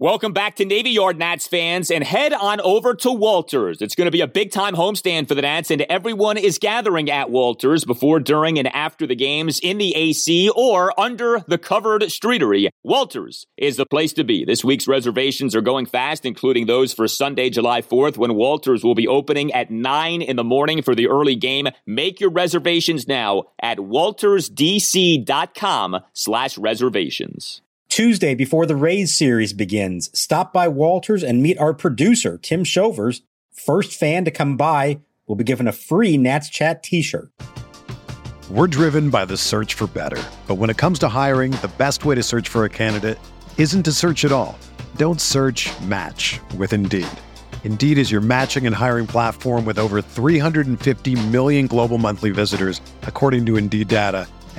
Welcome back to Navy Yard Nats fans and head on over to Walters. It's going to be a big time homestand for the Nats and everyone is gathering at Walters before, during, and after the games in the AC or under the covered streetery. Walters is the place to be. This week's reservations are going fast, including those for Sunday, July 4th when Walters will be opening at 9 in the morning for the early game. Make your reservations now at waltersdc.com slash reservations. Tuesday, before the Rays series begins, stop by Walters and meet our producer, Tim Shovers. First fan to come by will be given a free Nats Chat t shirt. We're driven by the search for better. But when it comes to hiring, the best way to search for a candidate isn't to search at all. Don't search match with Indeed. Indeed is your matching and hiring platform with over 350 million global monthly visitors, according to Indeed data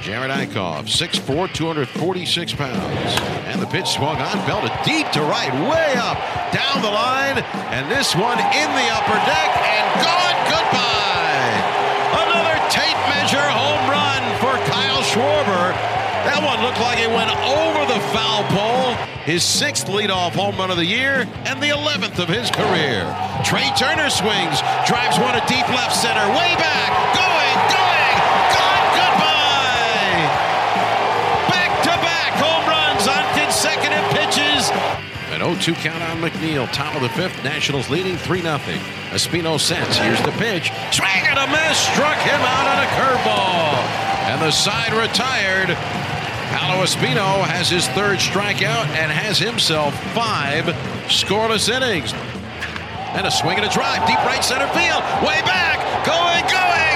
Jerad Eickhoff, 6'4", 246 pounds. And the pitch swung on, belted deep to right, way up, down the line. And this one in the upper deck and gone. Goodbye. Another tape measure home run for Kyle Schwarber. That one looked like it went over the foul pole. His sixth leadoff home run of the year and the 11th of his career. Trea Turner swings, drives one to deep left center, way back, going, going, An 0-2 count on McNeil, top of the fifth. Nationals leading 3-0. Espino sends. Here's the pitch. Swing and a miss. Struck him out on a curveball. And the side retired. Paolo Espino has his third strikeout and has himself five scoreless innings. And a swing and a drive, deep right center field, way back, going, going,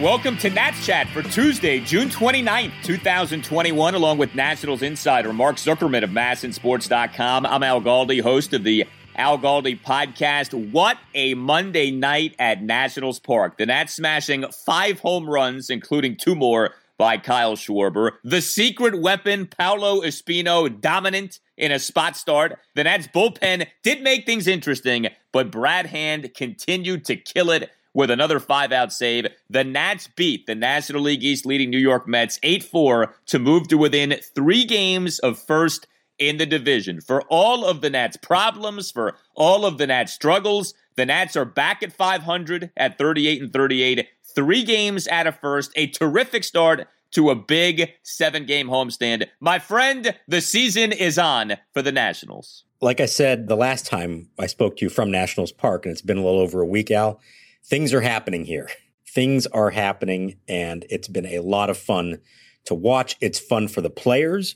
Welcome to Nats Chat for Tuesday, June 29th, 2021, along with Nationals insider Mark Zuckerman of MASNsports.com. I'm Al Galdi, host of the Al Galdi podcast. What a Monday night at Nationals Park. The Nats smashing five home runs, including two more by Kyle Schwarber. The secret weapon, Paolo Espino, dominant in a spot start. The Nats bullpen did make things interesting, but Brad Hand continued to kill it with another five out save. The Nats beat the National League East leading New York Mets 8 4 to move to within three games of first in the division. For all of the Nats' problems, for all of the Nats' struggles, the Nats are back at 500 at 38 and 38, three games out of first, a terrific start to a big seven game homestand. My friend, the season is on for the Nationals. Like I said the last time I spoke to you from Nationals Park, and it's been a little over a week, Al, things are happening here. Things are happening, and it's been a lot of fun to watch. It's fun for the players,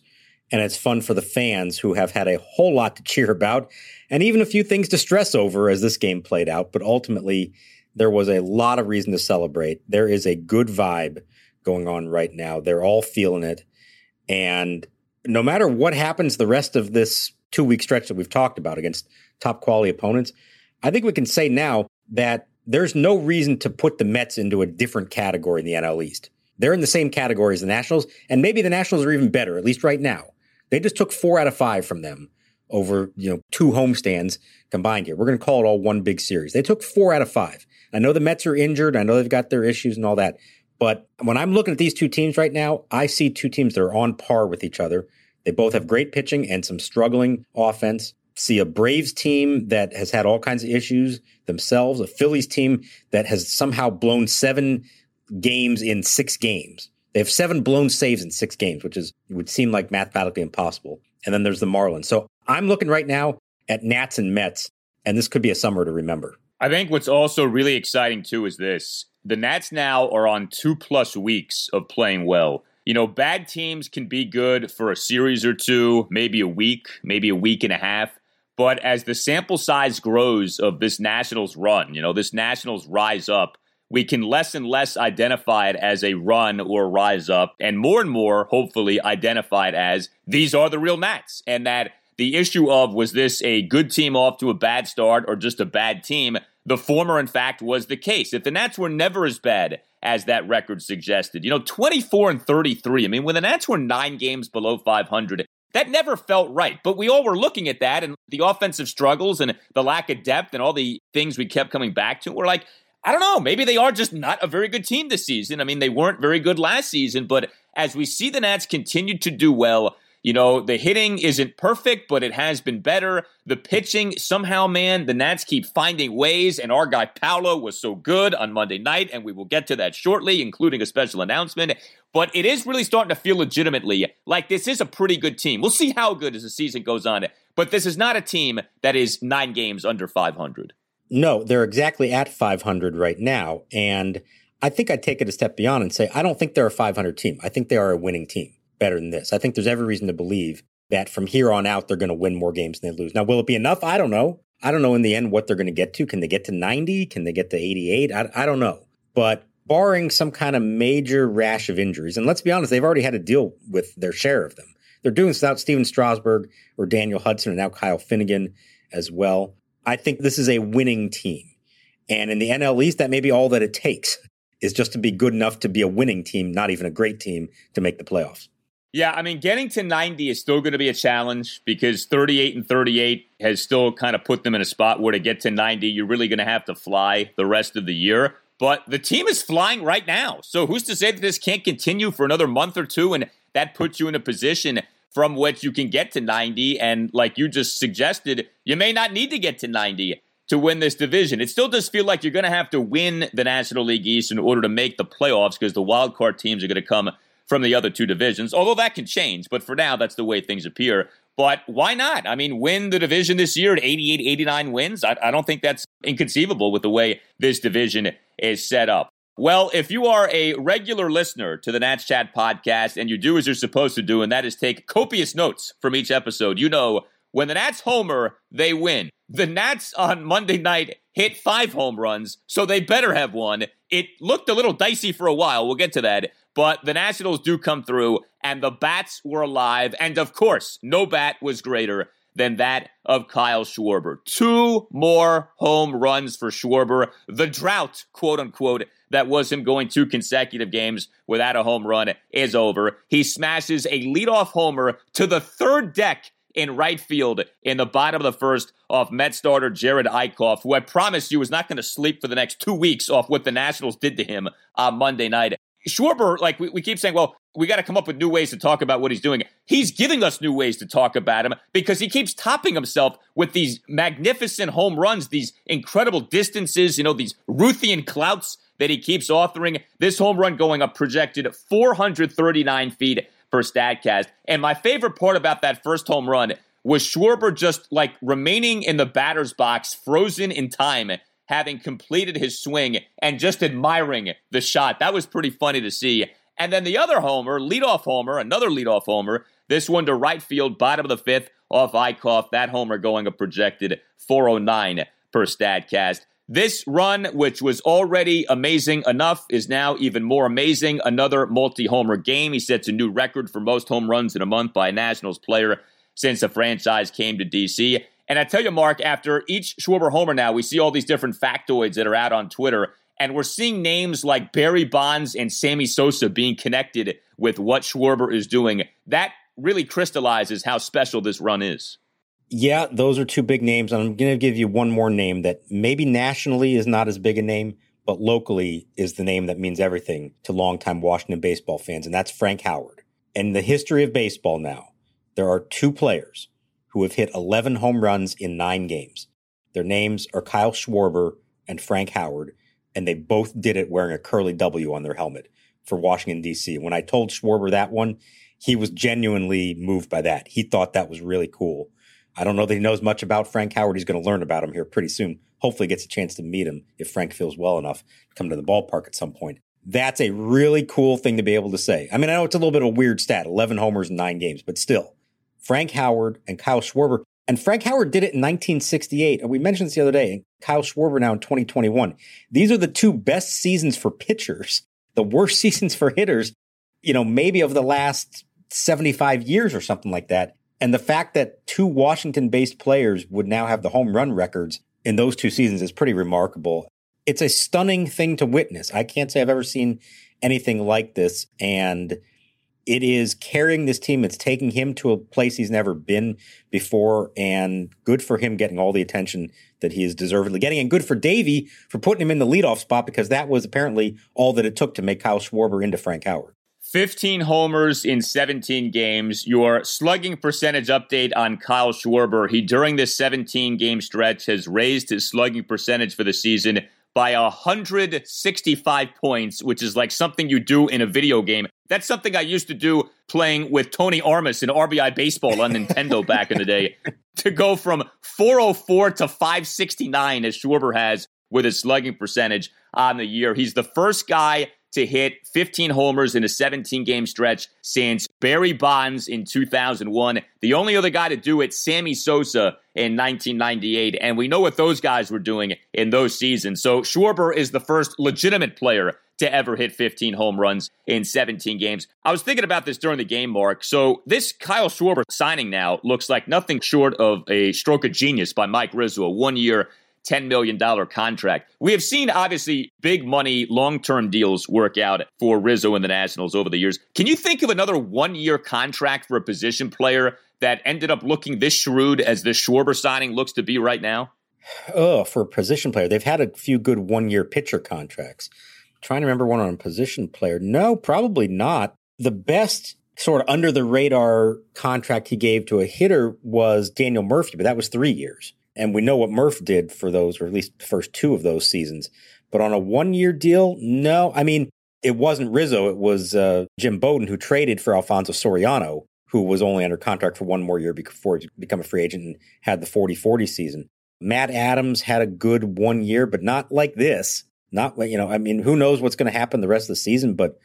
and it's fun for the fans who have had a whole lot to cheer about, and even a few things to stress over as this game played out. But ultimately, there was a lot of reason to celebrate. There is a good vibe going on right now. They're all feeling it. And no matter what happens the rest of this two week stretch that we've talked about against top quality opponents, I think we can say now that there's no reason to put the Mets into a different category in the NL East. They're in the same category as the Nationals, and maybe the Nationals are even better, at least right now. They just took four out of five from them over, you know, two homestands combined here. We're going to call it all one big series. They took four out of five. I know the Mets are injured. I know they've got their issues and all that. But when I'm looking at these two teams right now, I see two teams that are on par with each other. They both have great pitching and some struggling offense. See a Braves team that has had all kinds of issues themselves, a Phillies team that has somehow blown seven games in six games. They have seven blown saves in six games, which is would seem like mathematically impossible. And then there's the Marlins. So I'm looking right now at Nats and Mets, and this could be a summer to remember. I think what's also really exciting too is this. The Nats now are on two plus weeks of playing well. You know, bad teams can be good for a series or two, maybe a week, maybe a week and a half. But as the sample size grows of this Nationals run, you know, this Nationals rise up, we can less and less identify it as a run or rise up, and more and more, hopefully, identify it as these are the real Nats. And that the issue of was this a good team off to a bad start or just a bad team? The former, in fact, was the case. If the Nats were never as bad as that record suggested, you know, 24 and 33. I mean, when the Nats were nine games below 500, that never felt right. But we all were looking at that and the offensive struggles and the lack of depth and all the things we kept coming back to. We're like, I don't know. Maybe they are just not a very good team this season. I mean, they weren't very good last season, but as we see the Nats continue to do well, you know, the hitting isn't perfect, but it has been better. The pitching, somehow, man, the Nats keep finding ways, and our guy Paolo was so good on Monday night, and we will get to that shortly, including a special announcement. But it is really starting to feel legitimately like this is a pretty good team. We'll see how good as the season goes on, but this is not a team that is nine games under 500. No, they're exactly at 500 right now. And I think I'd take it a step beyond and say, I don't think they're a 500 team. I think they are a winning team better than this. I think there's every reason to believe that from here on out, they're going to win more games than they lose. Now, will it be enough? I don't know. I don't know in the end what they're going to get to. Can they get to 90? Can they get to 88? I, I don't know. But barring some kind of major rash of injuries, and let's be honest, they've already had to deal with their share of them. They're doing this without Stephen Strasburg or Daniel Hudson and now Kyle Finnegan as well. I think this is a winning team. And in the NL East, that may be all that it takes is just to be good enough to be a winning team, not even a great team to make the playoffs. Yeah, I mean, getting to 90 is still going to be a challenge because 38 and 38 has still kind of put them in a spot where to get to 90, you're really going to have to fly the rest of the year. But the team is flying right now. So who's to say that this can't continue for another month or two and that puts you in a position from which you can get to 90? And like you just suggested, you may not need to get to 90 to win this division. It still does feel like you're going to have to win the National League East in order to make the playoffs because the wild card teams are going to come from the other two divisions, although that can change. But for now, that's the way things appear. But why not? I mean, win the division this year at 88, 89 wins. I, I don't think that's inconceivable with the way this division is set up. Well, if you are a regular listener to the Nats Chat podcast and you do as you're supposed to do, and that is take copious notes from each episode, you know when the Nats homer, they win. The Nats on Monday night hit five home runs, so they better have one. It looked a little dicey for a while. We'll get to that. But the Nationals do come through, and the bats were alive. And of course, no bat was greater than that of Kyle Schwarber. Two more home runs for Schwarber. The drought, quote unquote, that was him going two consecutive games without a home run is over. He smashes a leadoff homer to the third deck in right field in the bottom of the first off Met starter Jerad Eickhoff, who I promise you is not going to sleep for the next two weeks off what the Nationals did to him on Monday night. Schwarber, like we, we keep saying, well, we got to come up with new ways to talk about what he's doing. He's giving us new ways to talk about him because he keeps topping himself with these magnificent home runs, these incredible distances, you know, these Ruthian clouts that he keeps authoring. This home run going up projected 439 feet per StatCast. And my favorite part about that first home run was Schwarber just like remaining in the batter's box, frozen in time having completed his swing and just admiring the shot. That was pretty funny to see. And then the other homer, leadoff homer, another leadoff homer, this one to right field, bottom of the fifth, off Eickhoff. That homer going a projected 409 per StatCast. This run, which was already amazing enough, is now even more amazing. Another multi homer game. He sets a new record for most home runs in a month by a Nationals player since the franchise came to DC. And I tell you, Mark, after each Schwarber homer now, we see all these different factoids that are out on Twitter. And we're seeing names like Barry Bonds and Sammy Sosa being connected with what Schwarber is doing. That really crystallizes how special this run is. Yeah, those are two big names. And I'm going to give you one more name that maybe nationally is not as big a name, but locally is the name that means everything to longtime Washington baseball fans, and that's Frank Howard. In the history of baseball now, there are two players who have hit 11 home runs in nine games. Their names are Kyle Schwarber and Frank Howard, and they both did it wearing a curly W on their helmet. for Washington, D.C. When I told Schwarber that one, he was genuinely moved by that. He thought that was really cool. I don't know that he knows much about Frank Howard. He's going to learn about him here pretty soon. Hopefully, gets a chance to meet him if Frank feels well enough to come to the ballpark at some point. That's a really cool thing to be able to say. I mean, I know it's a little bit of a weird stat 11 homers in nine games, but still, Frank Howard and Kyle Schwarber. And Frank Howard did it in 1968. And we mentioned this the other day. And Kyle Schwarber now in 2021. These are the two best seasons for pitchers, the worst seasons for hitters, you know, maybe of the last 75 years or something like that. And the fact that two Washington based players would now have the home run records in those two seasons is pretty remarkable. It's a stunning thing to witness. I can't say I've ever seen anything like this. And it is carrying this team. It's taking him to a place he's never been before. And good for him getting all the attention that he is deservedly getting. And good for Davey for putting him in the leadoff spot because that was apparently all that it took to make Kyle Schwarber into Frank Howard. 15 homers in 17 games. Your slugging percentage update on Kyle Schwarber. He, during this 17 game stretch, has raised his slugging percentage for the season by 165 points, which is like something you do in a video game. That's something I used to do playing with Tony Armas in RBI Baseball on Nintendo back in the day. To go from 404 to 569 as Schwarber has with his slugging percentage on the year. He's the first guy to hit 15 homers in a 17 game stretch since Barry Bonds in 2001. The only other guy to do it, Sammy Sosa in 1998. And we know what those guys were doing in those seasons. So Schwarber is the first legitimate player to ever hit 15 home runs in 17 games. I was thinking about this during the game, Mark. So this Kyle Schwarber signing now looks like nothing short of a stroke of genius by Mike Rizzo, one year $10 million contract. We have seen, obviously, big money, long term deals work out for Rizzo and the Nationals over the years. Can you think of another one year contract for a position player that ended up looking this shrewd as this Schwarber signing looks to be right now? Oh, for a position player, they've had a few good one year pitcher contracts. I'm trying to remember one on a position player. No, probably not. The best sort of under the radar contract he gave to a hitter was Daniel Murphy, but that was three years. And we know what Murph did for those, or at least the first two of those seasons. But on a one year deal, no. I mean, it wasn't Rizzo. It was uh, Jim Bowden who traded for Alfonso Soriano, who was only under contract for one more year before he became a free agent and had the 40 40 season. Matt Adams had a good one year, but not like this. Not, you know, I mean, who knows what's going to happen the rest of the season, but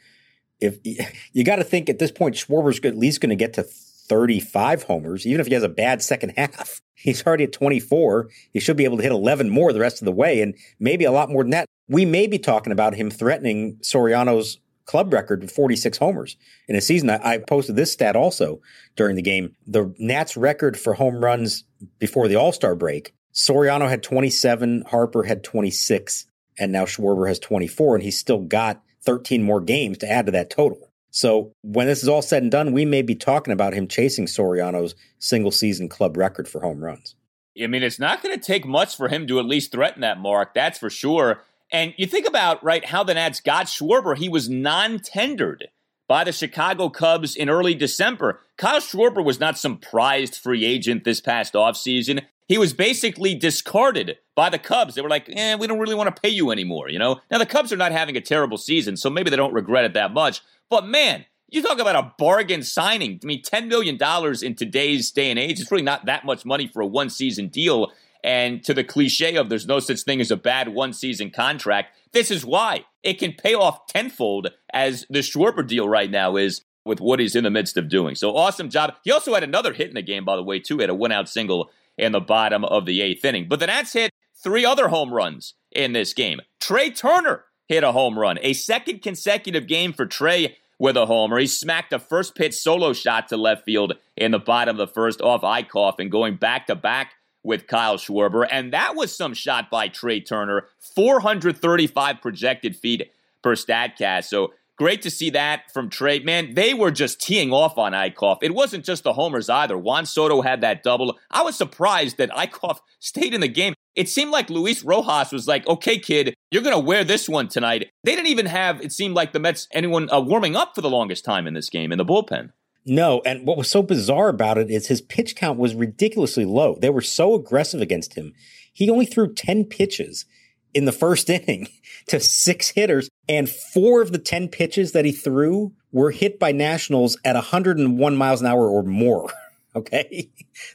if you got to think at this point, Schwarber's at least going to get to 35 homers, even if he has a bad second half. He's already at 24. He should be able to hit 11 more the rest of the way, and maybe a lot more than that. We may be talking about him threatening Soriano's club record with 46 homers in a season. I, I posted this stat also during the game. The Nats record for home runs before the All Star break Soriano had 27, Harper had 26, and now Schwarber has 24, and he's still got 13 more games to add to that total. So when this is all said and done, we may be talking about him chasing Soriano's single season club record for home runs. I mean, it's not going to take much for him to at least threaten that mark. That's for sure. And you think about, right, how the Nats got Schwarber. He was non tendered by the Chicago Cubs in early December. Kyle Schwarber was not some prized free agent this past offseason. He was basically discarded by the Cubs. They were like, eh, we don't really want to pay you anymore, you know? Now, the Cubs are not having a terrible season, so maybe they don't regret it that much. But man, you talk about a bargain signing. I mean, $10 million in today's day and age, it's really not that much money for a one season deal. And to the cliche of there's no such thing as a bad one season contract, this is why it can pay off tenfold as the Schwarber deal right now is with what he's in the midst of doing. So awesome job. He also had another hit in the game, by the way, too. He had a one out single in the bottom of the eighth inning. But the Nats hit three other home runs in this game. Trea Turner hit a home run, a second consecutive game for Trea with a homer. He smacked a first pitch solo shot to left field in the bottom of the first off Eickhoff and going back to back with Kyle Schwarber. And that was some shot by Trea Turner, 435 projected feet per StatCast. So great to see that from Trea. Man, they were just teeing off on Eickhoff. It wasn't just the homers either. Juan Soto had that double. I was surprised that Eickhoff stayed in the game. It seemed like Luis Rojas was like, okay, kid, you're going to wear this one tonight. They didn't even have, it seemed like the Mets, anyone uh, warming up for the longest time in this game in the bullpen. No, and what was so bizarre about it is his pitch count was ridiculously low. They were so aggressive against him. He only threw 10 pitches in the first inning to six hitters. And four of the 10 pitches that he threw were hit by Nationals at 101 miles an hour or more. Okay.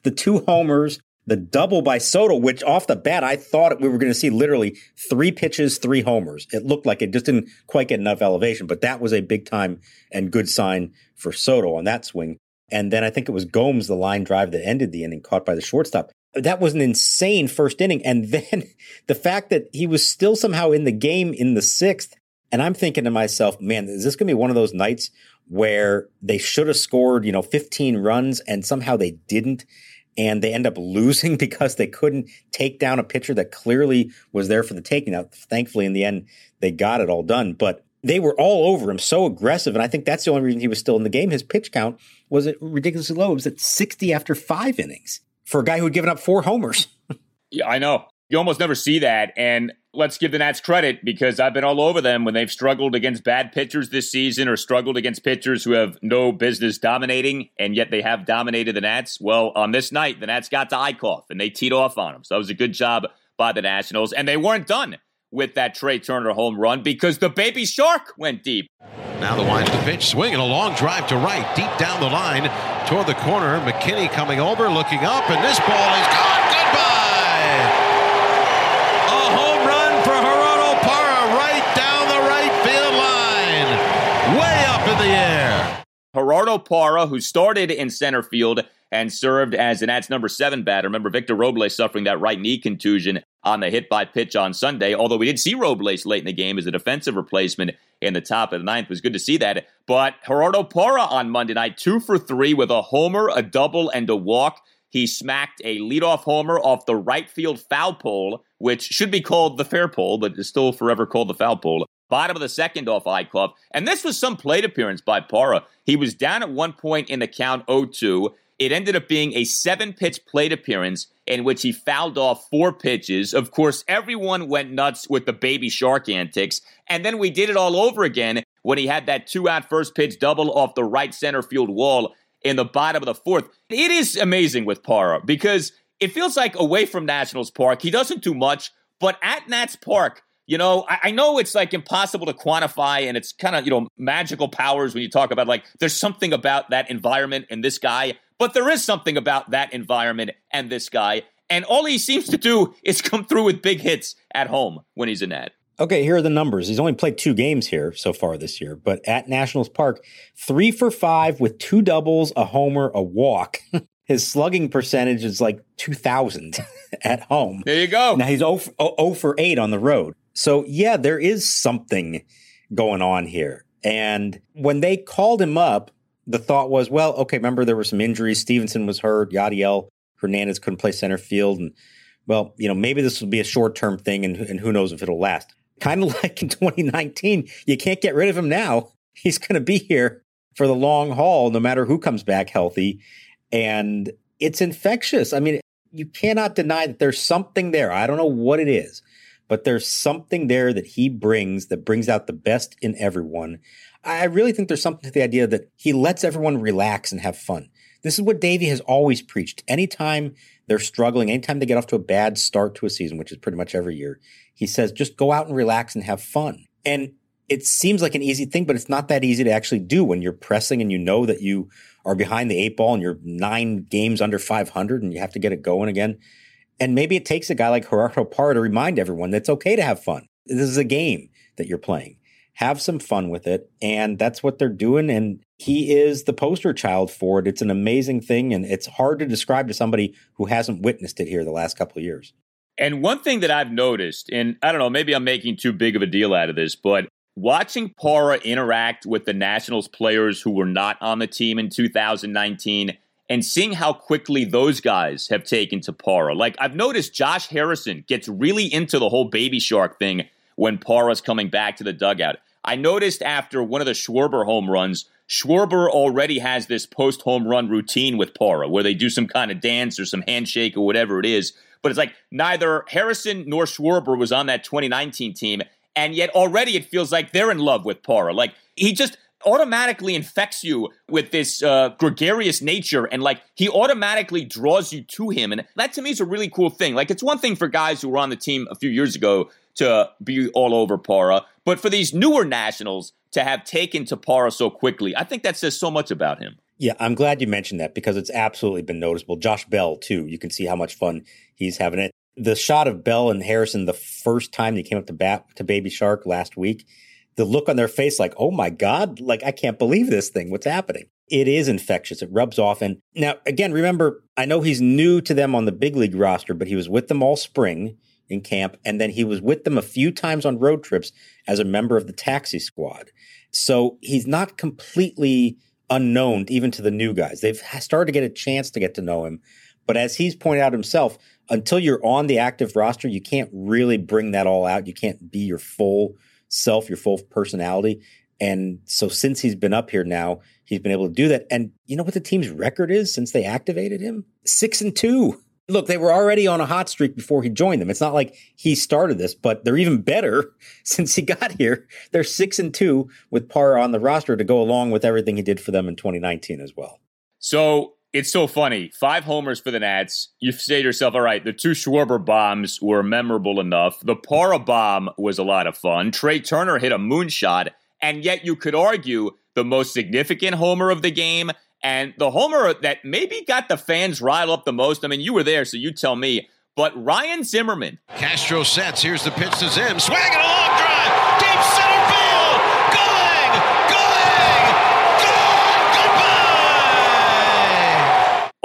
The two homers, the double by Soto, which off the bat, I thought we were going to see literally three pitches, three homers. It looked like it just didn't quite get enough elevation, but that was a big time and good sign for Soto on that swing. And then I think it was Gomes, the line drive that ended the inning, caught by the shortstop. That was an insane first inning. And then the fact that he was still somehow in the game in the sixth. And I'm thinking to myself, man, is this going to be one of those nights where they should have scored, you know, 15 runs and somehow they didn't? And they end up losing because they couldn't take down a pitcher that clearly was there for the taking. Now, thankfully, in the end, they got it all done. But they were all over him, so aggressive. And I think that's the only reason he was still in the game. His pitch count was ridiculously low. It was at 60 after five innings for a guy who had given up four homers. yeah, I know. You almost never see that. And let's give the Nats credit because I've been all over them when they've struggled against bad pitchers this season or struggled against pitchers who have no business dominating, and yet they have dominated the Nats. Well, on this night, the Nats got to Eickhoff and they teed off on them. So that was a good job by the Nationals. And they weren't done with that Trea Turner home run because the baby shark went deep. Now the winds to pitch, swinging a long drive to right, deep down the line toward the corner. McKinney coming over, looking up, and this ball is gone. Gerardo Parra, who started in center field and served as the Nats number seven batter. Remember Victor Robles suffering that right knee contusion on the hit by pitch on Sunday. Although we did see Robles late in the game as a defensive replacement in the top of the ninth. It was good to see that. But Gerardo Parra on Monday night, two for three with a homer, a double, and a walk. He smacked a leadoff homer off the right field foul pole, which should be called the fair pole, but is still forever called the foul pole. Bottom of the second off Eickhoff. And this was some plate appearance by Parra. He was down at one point in the count 0 2. It ended up being a seven pitch plate appearance in which he fouled off four pitches. Of course, everyone went nuts with the baby shark antics. And then we did it all over again when he had that two out first pitch double off the right center field wall in the bottom of the fourth. It is amazing with Parra because it feels like away from Nationals Park, he doesn't do much, but at Nats Park, you know, I, I, know it's like impossible to quantify and it's kind of, you know, magical powers when you talk about like there's something about that environment and this guy. But there is something about that environment and this guy. And all he seems to do is come through with big hits at home when he's in that. Okay, here are the numbers. He's only played two games here so far this year, but at Nationals Park, three for five with two doubles, a homer, a walk. His slugging percentage is like 2,000 at home. There you go. Now he's 0 for, 0 for 8 on the road. So, yeah, there is something going on here. And when they called him up, the thought was, well, okay, remember there were some injuries. Stevenson was hurt. Yadiel Hernandez couldn't play center field. And, well, you know, maybe this will be a short term thing and, and who knows if it'll last. Kind of like in 2019, you can't get rid of him now. He's going to be here for the long haul, no matter who comes back healthy. And it's infectious. I mean, you cannot deny that there's something there. I don't know what it is, but there's something there that he brings that brings out the best in everyone. I really think there's something to the idea that he lets everyone relax and have fun. This is what Davey has always preached. Anytime they're struggling, anytime they get off to a bad start to a season, which is pretty much every year, he says, just go out and relax and have fun. And it seems like an easy thing, but it's not that easy to actually do when you're pressing and you know that you are behind the eight ball and you're nine games under 500 and you have to get it going again. And maybe it takes a guy like Gerardo Parra to remind everyone that it's okay to have fun. This is a game that you're playing have some fun with it. And that's what they're doing. And he is the poster child for it. It's an amazing thing. And it's hard to describe to somebody who hasn't witnessed it here the last couple of years. And one thing that I've noticed, and I don't know, maybe I'm making too big of a deal out of this, but watching Parra interact with the Nationals players who were not on the team in 2019 and seeing how quickly those guys have taken to Parra. Like I've noticed Josh Harrison gets really into the whole baby shark thing when Parra's coming back to the dugout. I noticed after one of the Schwarber home runs, Schwarber already has this post home run routine with Parra where they do some kind of dance or some handshake or whatever it is. But it's like neither Harrison nor Schwarber was on that 2019 team. And yet already it feels like they're in love with Parra. Like he just automatically infects you with this uh, gregarious nature and like he automatically draws you to him. And that to me is a really cool thing. Like it's one thing for guys who were on the team a few years ago to be all over Parra but for these newer nationals to have taken to Parra so quickly, I think that says so much about him. Yeah, I'm glad you mentioned that because it's absolutely been noticeable. Josh Bell, too. You can see how much fun he's having it. The shot of Bell and Harrison the first time they came up to bat to Baby Shark last week, the look on their face like, oh my God, like I can't believe this thing. What's happening? It is infectious. It rubs off. And now, again, remember, I know he's new to them on the big league roster, but he was with them all spring in camp. And then he was with them a few times on road trips as a member of the taxi squad. So he's not completely unknown even to the new guys. They've started to get a chance to get to know him. But as he's pointed out himself, until you're on the active roster, you can't really bring that all out. You can't be your full self, your full personality. And so since he's been up here now, he's been able to do that. And you know what the team's record is since they activated him? Six and two. Look, they were already on a hot streak before he joined them. It's not like he started this, but they're even better since he got here. They're six and two with Parra on the roster to go along with everything he did for them in 2019 as well. So it's so funny. Five homers for the Nats. You say to yourself, all right, the two Schwarber bombs were memorable enough. The Parra bomb was a lot of fun. Trea Turner hit a moonshot. And yet you could argue the most significant homer of the game and the homer that maybe got the fans riled up the most. I mean, you were there, so you tell me. But Ryan Zimmerman. Castro sets. Here's the pitch to Zim. Swinging a long drive. Deep center field. Going. Going. Gone. Goodbye.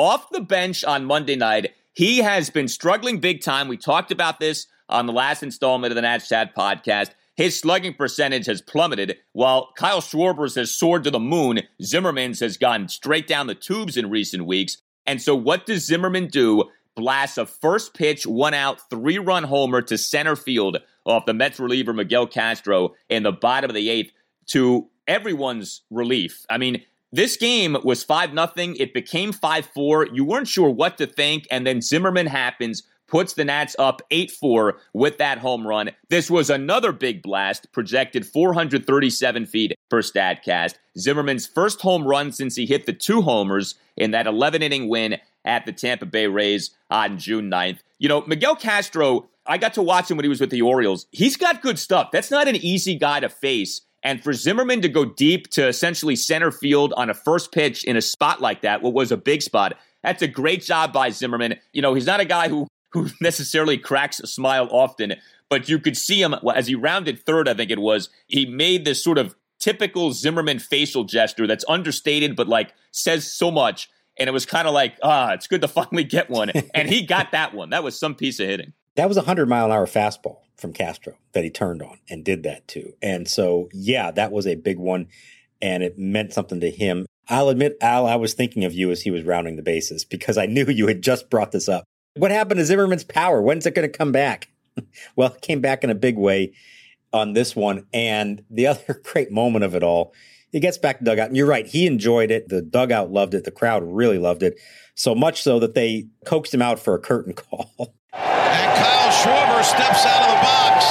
Off the bench on Monday night, he has been struggling big time. We talked about this on the last installment of the Nats Chat podcast. His slugging percentage has plummeted, while Kyle Schwarber's has soared to the moon. Zimmerman's has gone straight down the tubes in recent weeks. And so, what does Zimmerman do? Blasts a first pitch, one out, three run homer to center field off the Mets reliever Miguel Castro in the bottom of the eighth to everyone's relief. I mean, this game was 5 nothing. It became 5 4. You weren't sure what to think. And then Zimmerman happens, puts the Nats up 8 4 with that home run. This was another big blast, projected 437 feet per StatCast. Zimmerman's first home run since he hit the two homers in that 11 inning win at the Tampa Bay Rays on June 9th. You know, Miguel Castro, I got to watch him when he was with the Orioles. He's got good stuff. That's not an easy guy to face. And for Zimmerman to go deep to essentially center field on a first pitch in a spot like that, what was a big spot, that's a great job by Zimmerman. You know, he's not a guy who who necessarily cracks a smile often, but you could see him as he rounded third, I think it was, he made this sort of typical Zimmerman facial gesture that's understated, but like says so much. And it was kind of like, ah, it's good to finally get one. and he got that one. That was some piece of hitting. That was a 100 mile an hour fastball from Castro that he turned on and did that too. And so, yeah, that was a big one. And it meant something to him. I'll admit, Al, I was thinking of you as he was rounding the bases because I knew you had just brought this up. What happened to Zimmerman's power? When's it going to come back? well, it came back in a big way on this one. And the other great moment of it all, he gets back to dugout. And you're right, he enjoyed it. The dugout loved it. The crowd really loved it. So much so that they coaxed him out for a curtain call. And Kyle Schwarber steps out of the box.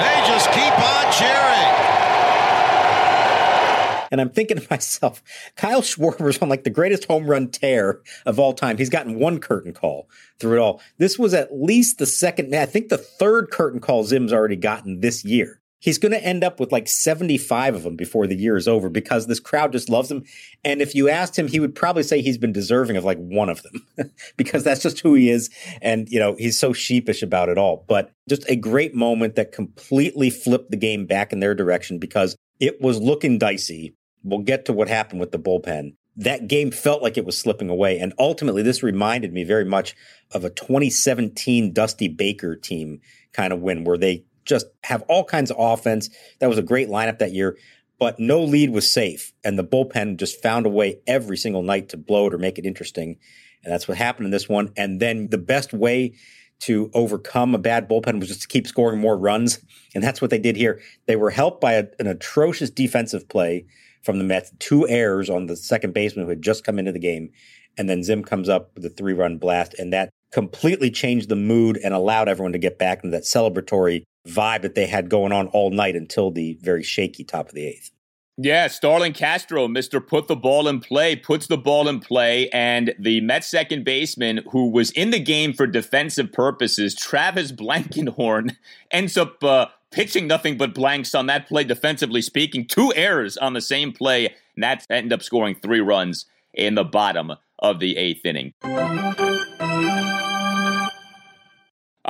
They just keep on cheering. And I'm thinking to myself, Kyle Schwarber's on like the greatest home run tear of all time. He's gotten one curtain call through it all. This was at least the second, I think the third curtain call Zim's already gotten this year. He's going to end up with like 75 of them before the year is over because this crowd just loves him. And if you asked him, he would probably say he's been deserving of like one of them because that's just who he is. And, you know, he's so sheepish about it all. But just a great moment that completely flipped the game back in their direction because it was looking dicey we'll get to what happened with the bullpen. That game felt like it was slipping away. And ultimately, this reminded me very much of a 2017 Dusty Baker team kind of win where they just have all kinds of offense. That was a great lineup that year, but no lead was safe. And the bullpen just found a way every single night to blow it or make it interesting. And that's what happened in this one. And then the best way to overcome a bad bullpen was just to keep scoring more runs. And that's what they did here. They were helped by a, an atrocious defensive play from the Mets, two errors on the second baseman who had just come into the game. And then Zim comes up with a three run blast. And that completely changed the mood and allowed everyone to get back into that celebratory vibe that they had going on all night until the very shaky top of the eighth. Yeah, Starlin Castro, Mr. Put the Ball in Play, puts the ball in play, and the Mets second baseman who was in the game for defensive purposes, Travis Blankenhorn, ends up uh, pitching nothing but blanks on that play defensively speaking. Two errors on the same play, and that ended up scoring three runs in the bottom of the eighth inning.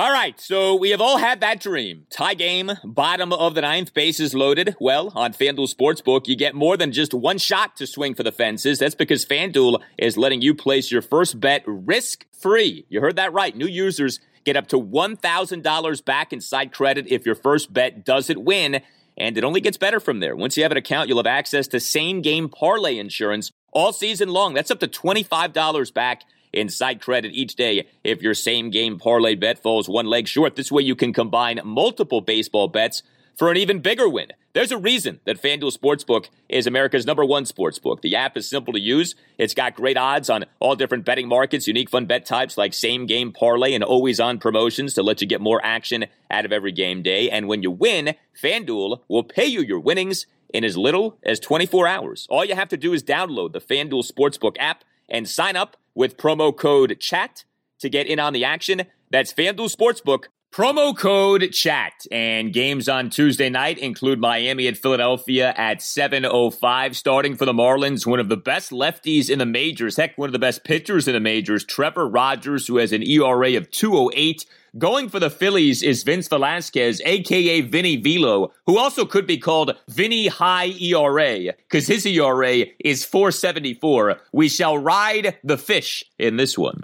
All right, so we have all had that dream. Tie game, bottom of the ninth, bases loaded. Well, on FanDuel Sportsbook, you get more than just one shot to swing for the fences. That's because FanDuel is letting you place your first bet risk free. You heard that right. New users get up to $1,000 back in side credit if your first bet doesn't win. And it only gets better from there. Once you have an account, you'll have access to same game parlay insurance all season long. That's up to $25 back in side credit each day if your same game parlay bet falls one leg short. This way you can combine multiple baseball bets for an even bigger win. There's a reason that FanDuel Sportsbook is America's number one sportsbook. The app is simple to use. It's got great odds on all different betting markets, unique fun bet types like same game parlay and always on promotions to let you get more action out of every game day. And when you win, FanDuel will pay you your winnings in as little as 24 hours. All you have to do is download the FanDuel Sportsbook app and sign up with promo code CHAT to get in on the action. That's FanDuel Sportsbook, promo code CHAT. And games on Tuesday night include Miami and Philadelphia at 7.05. Starting for the Marlins, one of the best lefties in the majors, heck, one of the best pitchers in the majors, Trevor Rogers, who has an ERA of 208. Going for the Phillies is Vince Velasquez, aka Vinny Velo, who also could be called Vinny High ERA, because his ERA is 474. We shall ride the fish in this one.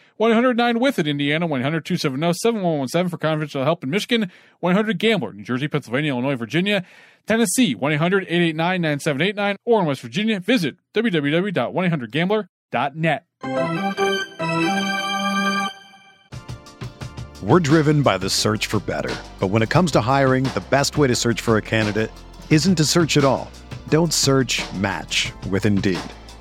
109 with it, Indiana, 100 270 7117 for confidential help in Michigan, 100 Gambler, New Jersey, Pennsylvania, Illinois, Virginia, Tennessee, 1 800 889 9789, or in West Virginia, visit www.1800gambler.net. We're driven by the search for better. But when it comes to hiring, the best way to search for a candidate isn't to search at all. Don't search match with Indeed.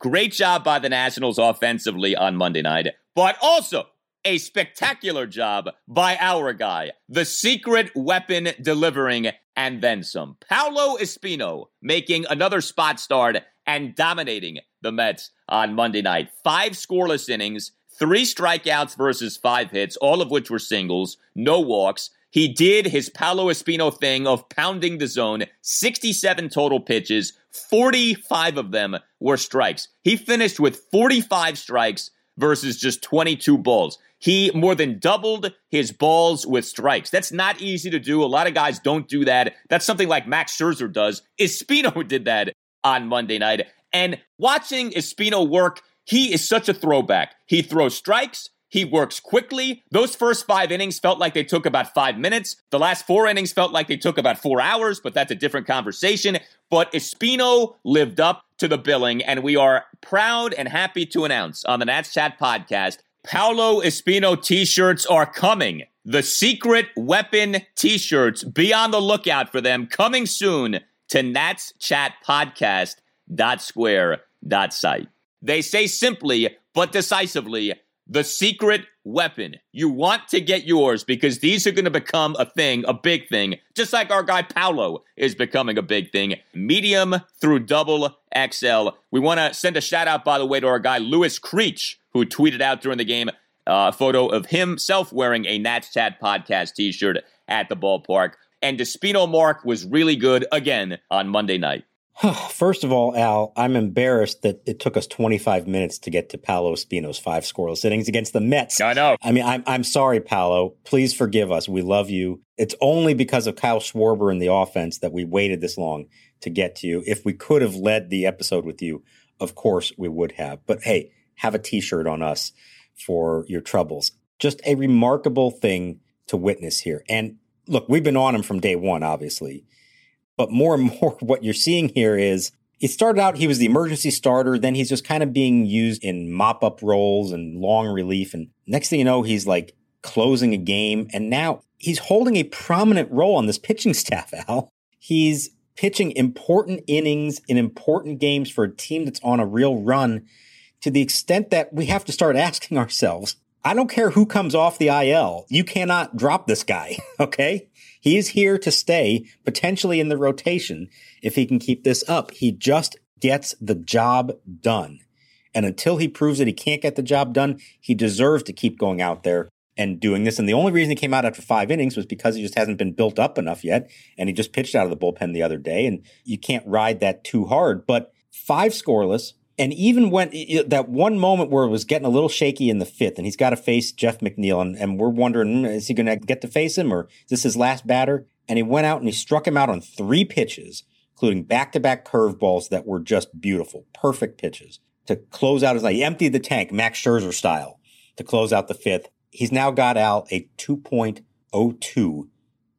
Great job by the Nationals offensively on Monday night, but also a spectacular job by our guy, the secret weapon delivering and then some. Paolo Espino making another spot start and dominating the Mets on Monday night. Five scoreless innings, three strikeouts versus five hits, all of which were singles, no walks. He did his Paolo Espino thing of pounding the zone, 67 total pitches, 45 of them were strikes. He finished with 45 strikes versus just 22 balls. He more than doubled his balls with strikes. That's not easy to do. A lot of guys don't do that. That's something like Max Scherzer does. Espino did that on Monday night. And watching Espino work, he is such a throwback. He throws strikes. He works quickly. Those first five innings felt like they took about five minutes. The last four innings felt like they took about four hours, but that's a different conversation. But Espino lived up to the billing, and we are proud and happy to announce on the Nats Chat podcast Paolo Espino t shirts are coming. The secret weapon t shirts. Be on the lookout for them coming soon to Nats Chat Podcast. Dot square dot site. They say simply but decisively the secret weapon. You want to get yours because these are going to become a thing, a big thing, just like our guy Paolo is becoming a big thing. Medium through double XL. We want to send a shout out, by the way, to our guy Lewis Creech, who tweeted out during the game uh, a photo of himself wearing a Nats Chat podcast t shirt at the ballpark. And Despino Mark was really good again on Monday night. First of all, Al, I'm embarrassed that it took us 25 minutes to get to Paolo Espino's five scoreless innings against the Mets. I know. I mean, I'm, I'm sorry, Paolo. Please forgive us. We love you. It's only because of Kyle Schwarber in the offense that we waited this long to get to you. If we could have led the episode with you, of course we would have. But hey, have a t shirt on us for your troubles. Just a remarkable thing to witness here. And look, we've been on him from day one, obviously. But more and more, what you're seeing here is it started out, he was the emergency starter. Then he's just kind of being used in mop up roles and long relief. And next thing you know, he's like closing a game. And now he's holding a prominent role on this pitching staff, Al. He's pitching important innings in important games for a team that's on a real run to the extent that we have to start asking ourselves, I don't care who comes off the IL. You cannot drop this guy. Okay. He is here to stay potentially in the rotation if he can keep this up. He just gets the job done. And until he proves that he can't get the job done, he deserves to keep going out there and doing this. And the only reason he came out after five innings was because he just hasn't been built up enough yet. And he just pitched out of the bullpen the other day. And you can't ride that too hard. But five scoreless, and even when that one moment where it was getting a little shaky in the fifth, and he's got to face Jeff McNeil, and, and we're wondering, hmm, is he going to get to face him or is this his last batter? And he went out and he struck him out on three pitches, including back to back curveballs that were just beautiful, perfect pitches to close out his night. He emptied the tank, Max Scherzer style, to close out the fifth. He's now got out a 2.02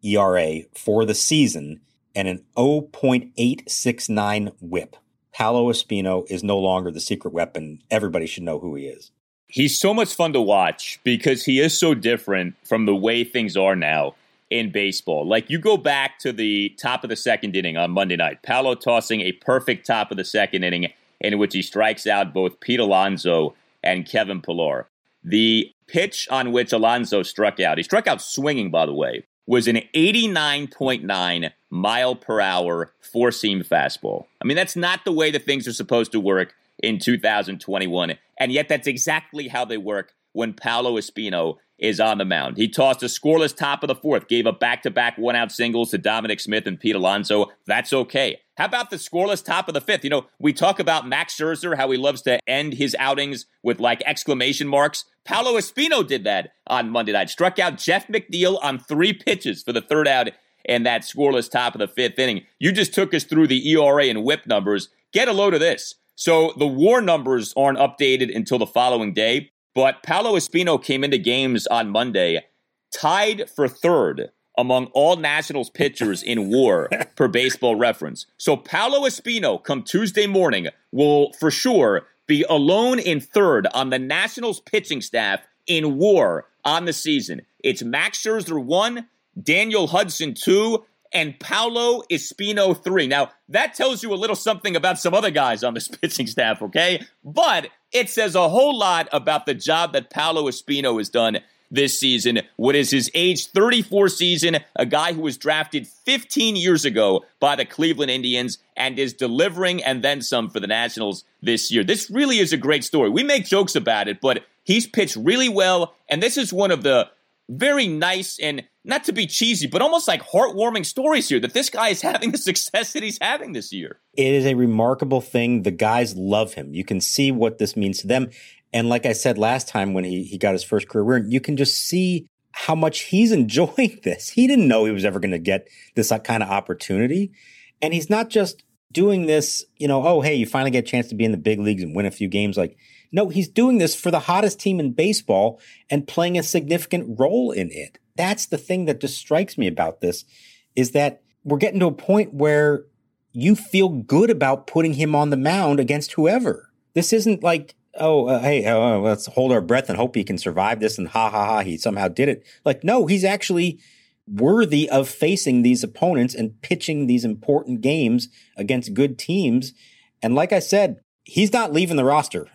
ERA for the season and an 0.869 whip. Paolo Espino is no longer the secret weapon. Everybody should know who he is. He's so much fun to watch because he is so different from the way things are now in baseball. Like you go back to the top of the second inning on Monday night, Paolo tossing a perfect top of the second inning in which he strikes out both Pete Alonso and Kevin Pillar. The pitch on which Alonso struck out, he struck out swinging, by the way, was an 89.9 mile per hour four seam fastball. I mean, that's not the way that things are supposed to work in 2021. And yet, that's exactly how they work when Paolo Espino is on the mound. He tossed a scoreless top of the fourth, gave a back to back one out singles to Dominic Smith and Pete Alonso. That's okay. How about the scoreless top of the fifth? You know, we talk about Max Scherzer, how he loves to end his outings with like exclamation marks. Paolo Espino did that on Monday night. Struck out Jeff McNeil on three pitches for the third out in that scoreless top of the fifth inning. You just took us through the ERA and whip numbers. Get a load of this. So the war numbers aren't updated until the following day, but Paolo Espino came into games on Monday tied for third among all Nationals pitchers in war per baseball reference. So Paolo Espino, come Tuesday morning, will for sure be alone in third on the Nationals pitching staff in war on the season. It's Max Scherzer one, Daniel Hudson two, and Paolo Espino three. Now, that tells you a little something about some other guys on this pitching staff, okay? But it says a whole lot about the job that Paolo Espino has done this season. What is his age 34 season? A guy who was drafted 15 years ago by the Cleveland Indians and is delivering and then some for the Nationals this year. This really is a great story. We make jokes about it, but he's pitched really well. And this is one of the very nice and not to be cheesy, but almost like heartwarming stories here that this guy is having the success that he's having this year. It is a remarkable thing. The guys love him. You can see what this means to them. And like I said last time when he, he got his first career win, you can just see how much he's enjoying this. He didn't know he was ever going to get this uh, kind of opportunity. And he's not just doing this, you know, oh, hey, you finally get a chance to be in the big leagues and win a few games. Like, no, he's doing this for the hottest team in baseball and playing a significant role in it. That's the thing that just strikes me about this is that we're getting to a point where you feel good about putting him on the mound against whoever. This isn't like oh, uh, hey, uh, let's hold our breath and hope he can survive this and ha ha ha, he somehow did it. Like, no, he's actually worthy of facing these opponents and pitching these important games against good teams. And like I said, he's not leaving the roster.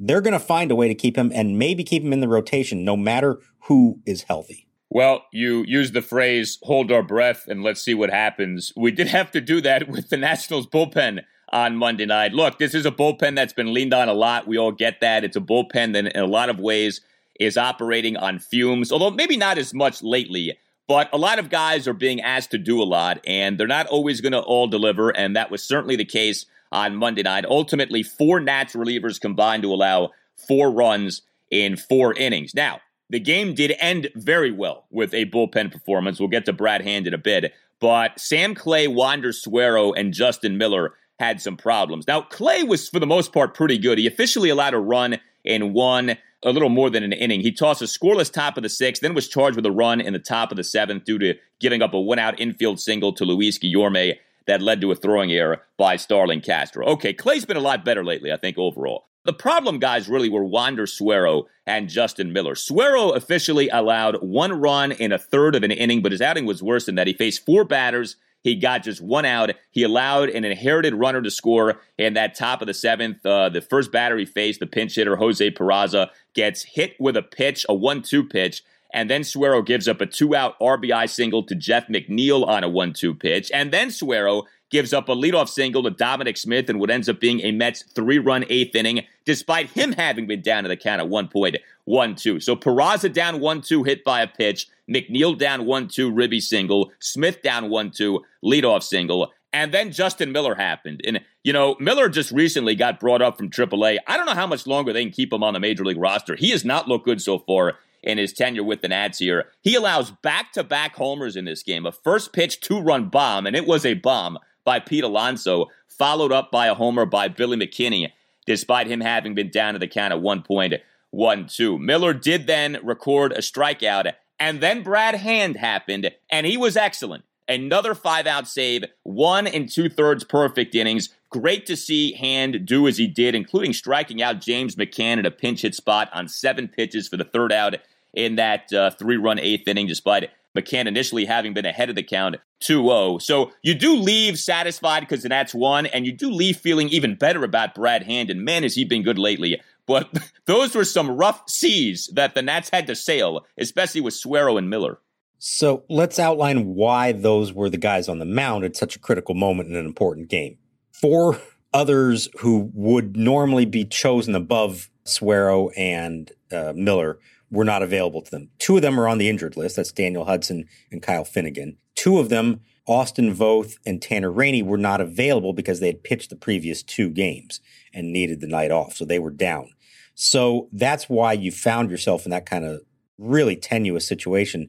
They're going to find a way to keep him and maybe keep him in the rotation no matter who is healthy. Well, you used the phrase hold our breath and let's see what happens. We did have to do that with the Nationals bullpen on Monday night. Look, this is a bullpen that's been leaned on a lot. We all get that. It's a bullpen that, in a lot of ways, is operating on fumes, although maybe not as much lately. But a lot of guys are being asked to do a lot, and they're not always going to all deliver. And that was certainly the case on Monday night. Ultimately, four Nats relievers combined to allow four runs in four innings. Now, the game did end very well with a bullpen performance. We'll get to Brad Hand in a bit. But Sam Clay, Wander Suero, and Justin Miller had some problems. Now, Clay was, for the most part, pretty good. He officially allowed a run in one, a little more than an inning. He tossed a scoreless top of the sixth, then was charged with a run in the top of the seventh due to giving up a one out infield single to Luis Guillorme that led to a throwing error by Starlin Castro. Okay, Clay's been a lot better lately, I think, overall. The problem, guys, really were Wander Suero and Justin Miller. Suero officially allowed one run in a third of an inning, but his outing was worse than that. He faced four batters he got just one out. He allowed an inherited runner to score in that top of the seventh. Uh, the first batter he faced, the pinch hitter Jose Peraza, gets hit with a pitch, a one-two pitch, and then Suero gives up a two-out RBI single to Jeff McNeil on a one-two pitch, and then Suero gives up a leadoff single to Dominic Smith in what ends up being a Mets three-run eighth inning, despite him having been down to the count at one point, one-two. So Peraza down one-two, hit by a pitch. McNeil down 1 2, Ribby single. Smith down 1 2, leadoff single. And then Justin Miller happened. And, you know, Miller just recently got brought up from AAA. I don't know how much longer they can keep him on the major league roster. He has not looked good so far in his tenure with the Nats here. He allows back to back homers in this game. A first pitch two run bomb, and it was a bomb by Pete Alonso, followed up by a homer by Billy McKinney, despite him having been down to the count at 1.12. Miller did then record a strikeout and then Brad Hand happened, and he was excellent. Another five out save, one and two thirds perfect innings. Great to see Hand do as he did, including striking out James McCann at a pinch hit spot on seven pitches for the third out in that uh, three run eighth inning, despite McCann initially having been ahead of the count 2 0. So you do leave satisfied because the Nats won, and you do leave feeling even better about Brad Hand. And man, has he been good lately. But those were some rough seas that the Nats had to sail, especially with Suero and Miller. So let's outline why those were the guys on the mound at such a critical moment in an important game. Four others who would normally be chosen above Suero and uh, Miller were not available to them. Two of them are on the injured list. That's Daniel Hudson and Kyle Finnegan. Two of them, Austin Voth and Tanner Rainey, were not available because they had pitched the previous two games and needed the night off. So they were down. So that's why you found yourself in that kind of really tenuous situation.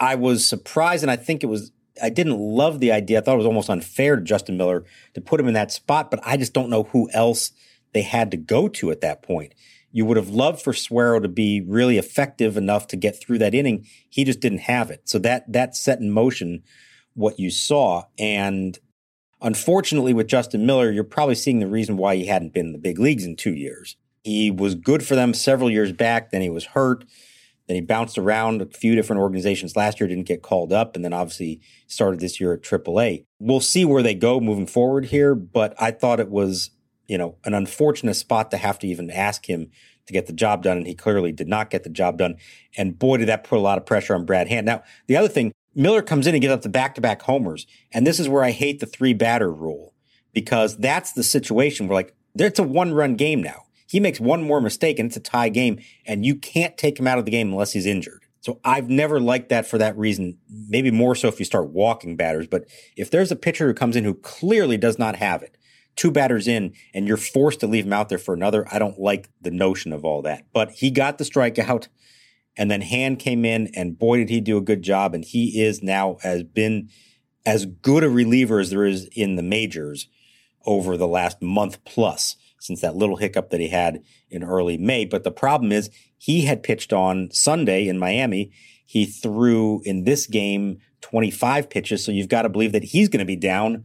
I was surprised, and I think it was, I didn't love the idea. I thought it was almost unfair to Justin Miller to put him in that spot, but I just don't know who else they had to go to at that point. You would have loved for Suero to be really effective enough to get through that inning. He just didn't have it. So that that set in motion what you saw. And unfortunately, with Justin Miller, you're probably seeing the reason why he hadn't been in the big leagues in two years. He was good for them several years back. Then he was hurt. Then he bounced around a few different organizations last year, didn't get called up, and then obviously started this year at AAA. We'll see where they go moving forward here, but I thought it was you know, an unfortunate spot to have to even ask him to get the job done. And he clearly did not get the job done. And boy, did that put a lot of pressure on Brad Hand. Now, the other thing, Miller comes in and gives up the back to back homers. And this is where I hate the three batter rule because that's the situation where like, it's a one run game now. He makes one more mistake and it's a tie game and you can't take him out of the game unless he's injured. So I've never liked that for that reason. Maybe more so if you start walking batters, but if there's a pitcher who comes in who clearly does not have it, two batters in and you're forced to leave him out there for another. I don't like the notion of all that. But he got the strikeout and then Hand came in and boy did he do a good job and he is now has been as good a reliever as there is in the majors over the last month plus since that little hiccup that he had in early May. But the problem is he had pitched on Sunday in Miami. He threw in this game 25 pitches. So you've got to believe that he's going to be down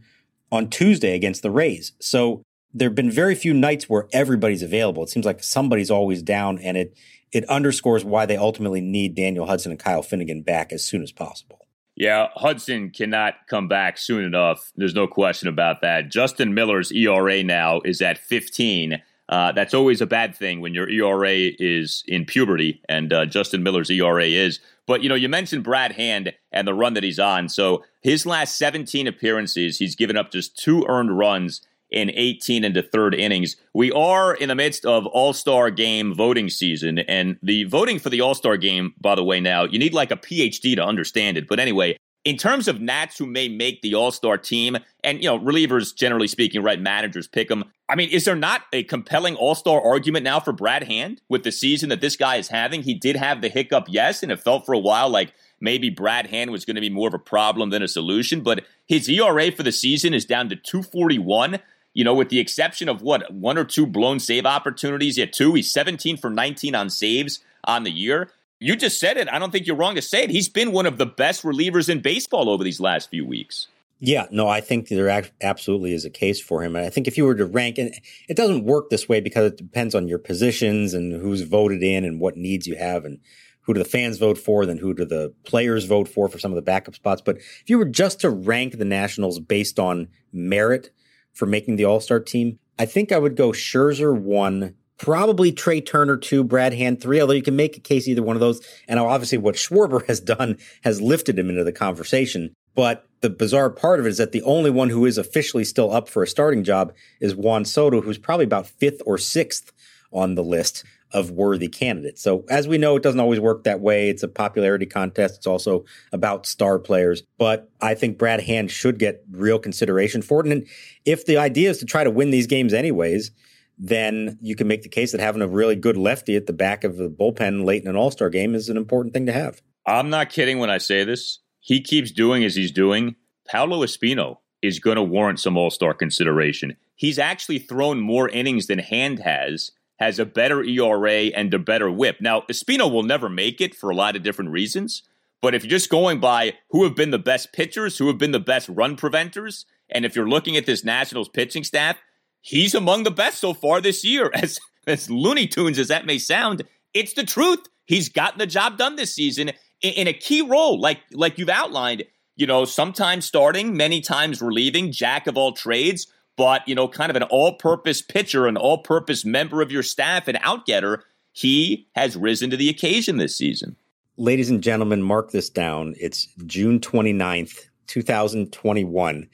on Tuesday against the Rays. So there have been very few nights where everybody's available. It seems like somebody's always down, and it it underscores why they ultimately need Daniel Hudson and Kyle Finnegan back as soon as possible. Yeah, Hudson cannot come back soon enough. There's no question about that. Justin Miller's ERA now is at 15. Uh, that's always a bad thing when your ERA is in puberty, and uh, Justin Miller's ERA is. But you know, you mentioned Brad Hand and the run that he's on. So his last 17 appearances, he's given up just two earned runs in 18 into third innings. We are in the midst of All Star Game voting season, and the voting for the All Star Game, by the way, now you need like a PhD to understand it. But anyway, in terms of Nats who may make the All Star team, and you know, relievers generally speaking, right? Managers pick them. I mean, is there not a compelling All Star argument now for Brad Hand with the season that this guy is having? He did have the hiccup, yes, and it felt for a while like maybe Brad Hand was going to be more of a problem than a solution. But his ERA for the season is down to 241. You know, with the exception of what one or two blown save opportunities, yeah, two. He's 17 for 19 on saves on the year. You just said it. I don't think you're wrong to say it. He's been one of the best relievers in baseball over these last few weeks. Yeah, no, I think there absolutely is a case for him. And I think if you were to rank, and it doesn't work this way because it depends on your positions and who's voted in and what needs you have and who do the fans vote for, then who do the players vote for for some of the backup spots. But if you were just to rank the Nationals based on merit for making the All Star team, I think I would go Scherzer one, probably Trea Turner two, Brad Hand three, although you can make a case either one of those. And obviously what Schwarber has done has lifted him into the conversation. But the bizarre part of it is that the only one who is officially still up for a starting job is Juan Soto, who's probably about fifth or sixth on the list of worthy candidates. So as we know, it doesn't always work that way. It's a popularity contest. It's also about star players. But I think Brad Hand should get real consideration for it. And if the idea is to try to win these games anyways, then you can make the case that having a really good lefty at the back of the bullpen late in an all-star game is an important thing to have. I'm not kidding when I say this. He keeps doing as he's doing. Paolo Espino is going to warrant some all-star consideration. He's actually thrown more innings than Hand has, has a better ERA and a better whip. Now, Espino will never make it for a lot of different reasons, but if you're just going by who have been the best pitchers, who have been the best run preventers, and if you're looking at this Nationals pitching staff, he's among the best so far this year. As as Looney Tunes as that may sound, it's the truth. He's gotten the job done this season in, in a key role, like like you've outlined. You know, sometimes starting, many times relieving, jack of all trades, but you know, kind of an all-purpose pitcher, an all-purpose member of your staff, an outgetter. He has risen to the occasion this season. Ladies and gentlemen, mark this down. It's June 29th, 2021.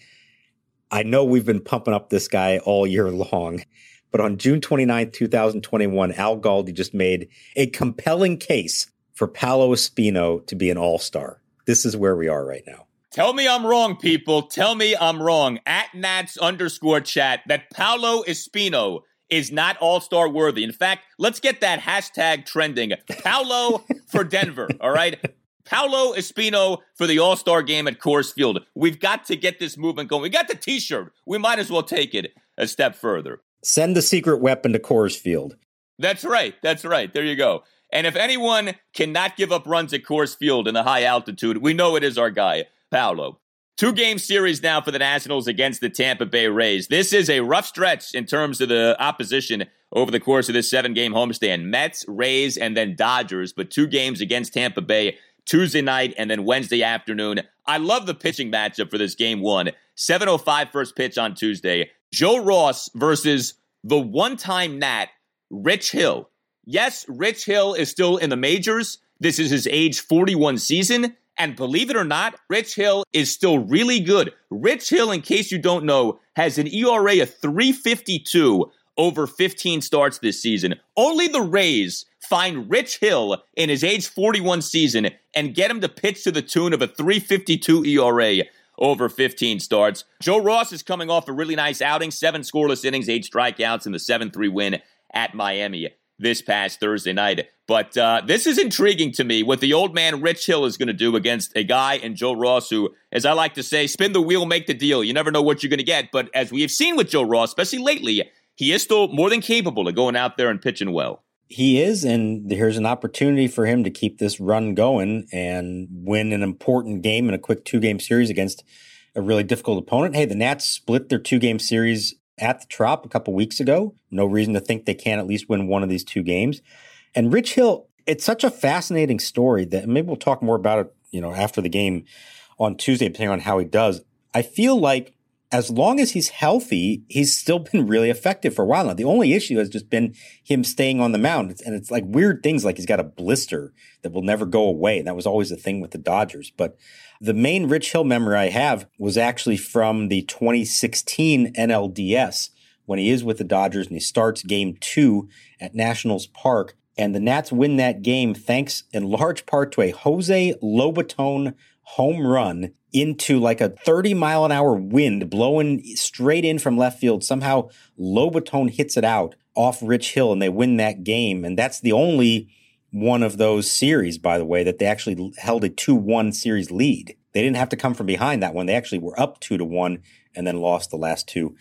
I know we've been pumping up this guy all year long, but on June 29th, 2021, Al Galdi just made a compelling case for Paolo Espino to be an all star. This is where we are right now. Tell me I'm wrong, people. Tell me I'm wrong. At Nats underscore chat that Paolo Espino is not all star worthy. In fact, let's get that hashtag trending. Paolo for Denver. All right. Paolo Espino for the All Star game at Coors Field. We've got to get this movement going. We got the t shirt. We might as well take it a step further. Send the secret weapon to Coors Field. That's right. That's right. There you go. And if anyone cannot give up runs at Coors Field in the high altitude, we know it is our guy, Paolo. Two game series now for the Nationals against the Tampa Bay Rays. This is a rough stretch in terms of the opposition over the course of this seven game homestand. Mets, Rays, and then Dodgers, but two games against Tampa Bay Tuesday night and then Wednesday afternoon. I love the pitching matchup for this game one. 7.05 first pitch on Tuesday. Joe Ross versus the one time Nat, Rich Hill. Yes, Rich Hill is still in the majors. This is his age 41 season. And believe it or not, Rich Hill is still really good. Rich Hill, in case you don't know, has an ERA of 352 over 15 starts this season. Only the Rays find Rich Hill in his age 41 season and get him to pitch to the tune of a 352 ERA over 15 starts. Joe Ross is coming off a really nice outing, seven scoreless innings, eight strikeouts in the 7 3 win at Miami this past Thursday night. But uh, this is intriguing to me what the old man Rich Hill is going to do against a guy and Joe Ross who, as I like to say, spin the wheel, make the deal. You never know what you're going to get. But as we have seen with Joe Ross, especially lately, he is still more than capable of going out there and pitching well. He is, and here's an opportunity for him to keep this run going and win an important game in a quick two game series against a really difficult opponent. Hey, the Nats split their two game series at the Trop a couple weeks ago. No reason to think they can't at least win one of these two games. And Rich Hill, it's such a fascinating story that maybe we'll talk more about it, you know, after the game on Tuesday, depending on how he does. I feel like as long as he's healthy, he's still been really effective for a while now. The only issue has just been him staying on the mound. And it's like weird things like he's got a blister that will never go away. And that was always the thing with the Dodgers. But the main Rich Hill memory I have was actually from the 2016 NLDS when he is with the Dodgers and he starts game two at Nationals Park. And the Nats win that game thanks in large part to a Jose Lobaton home run into like a 30 mile an hour wind blowing straight in from left field. Somehow Lobaton hits it out off Rich Hill and they win that game. And that's the only one of those series, by the way, that they actually held a 2 1 series lead. They didn't have to come from behind that one. They actually were up 2 to 1 and then lost the last two.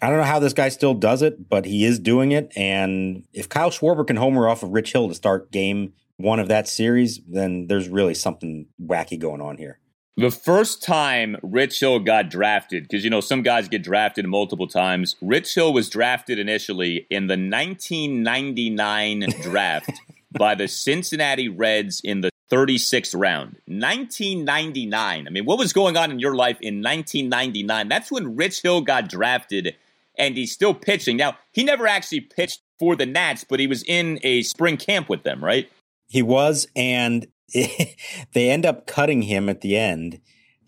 I don't know how this guy still does it, but he is doing it. And if Kyle Schwarber can homer off of Rich Hill to start game one of that series, then there's really something wacky going on here. The first time Rich Hill got drafted, because you know some guys get drafted multiple times. Rich Hill was drafted initially in the 1999 draft by the Cincinnati Reds in the 36th round. 1999. I mean, what was going on in your life in 1999? That's when Rich Hill got drafted and he's still pitching. Now, he never actually pitched for the Nats, but he was in a spring camp with them, right? He was, and they end up cutting him at the end.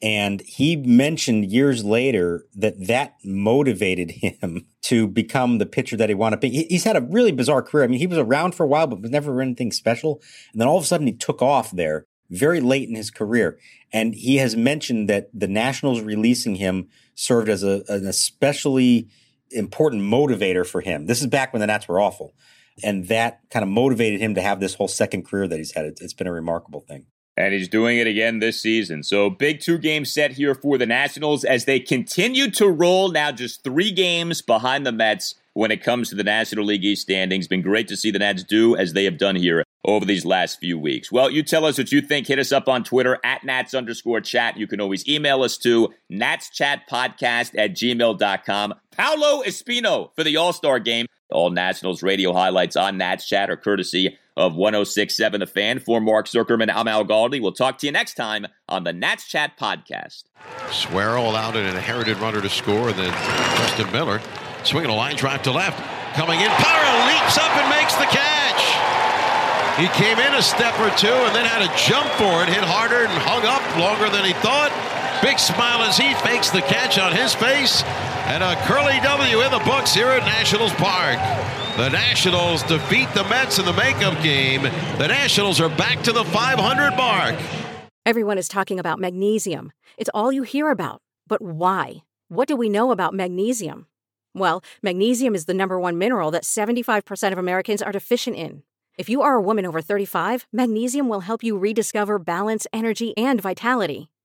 And he mentioned years later that that motivated him to become the pitcher that he wanted to be. He's had a really bizarre career. I mean, he was around for a while, but was never anything special. And then all of a sudden he took off there very late in his career. And he has mentioned that the Nationals releasing him served as a, an especially important motivator for him. This is back when the Nats were awful. And that kind of motivated him to have this whole second career that he's had. It's been a remarkable thing. And he's doing it again this season. So, big two game set here for the Nationals as they continue to roll now just three games behind the Mets when it comes to the National League East standings. Been great to see the Nats do as they have done here over these last few weeks. Well, you tell us what you think. Hit us up on Twitter at Nats underscore chat. You can always email us to Nats Chat Podcast at gmail.com. Paolo Espino for the All Star game. All Nationals radio highlights on Nats Chat are courtesy of 1067 The Fan. For Mark Zuckerman, I'm Al Galdi. We'll talk to you next time on the Nats Chat podcast. Suero allowed an inherited runner to score, and then Justin Miller swinging a line drive to left. Coming in, Parra leaps up and makes the catch. He came in a step or two and then had a jump for it, hit harder and hung up longer than he thought. Big smile as he fakes the catch on his face. And a curly W in the books here at Nationals Park. The Nationals defeat the Mets in the makeup game. The Nationals are back to the 500 mark. Everyone is talking about magnesium. It's all you hear about. But why? What do we know about magnesium? Well, magnesium is the number one mineral that 75% of Americans are deficient in. If you are a woman over 35, magnesium will help you rediscover balance, energy, and vitality.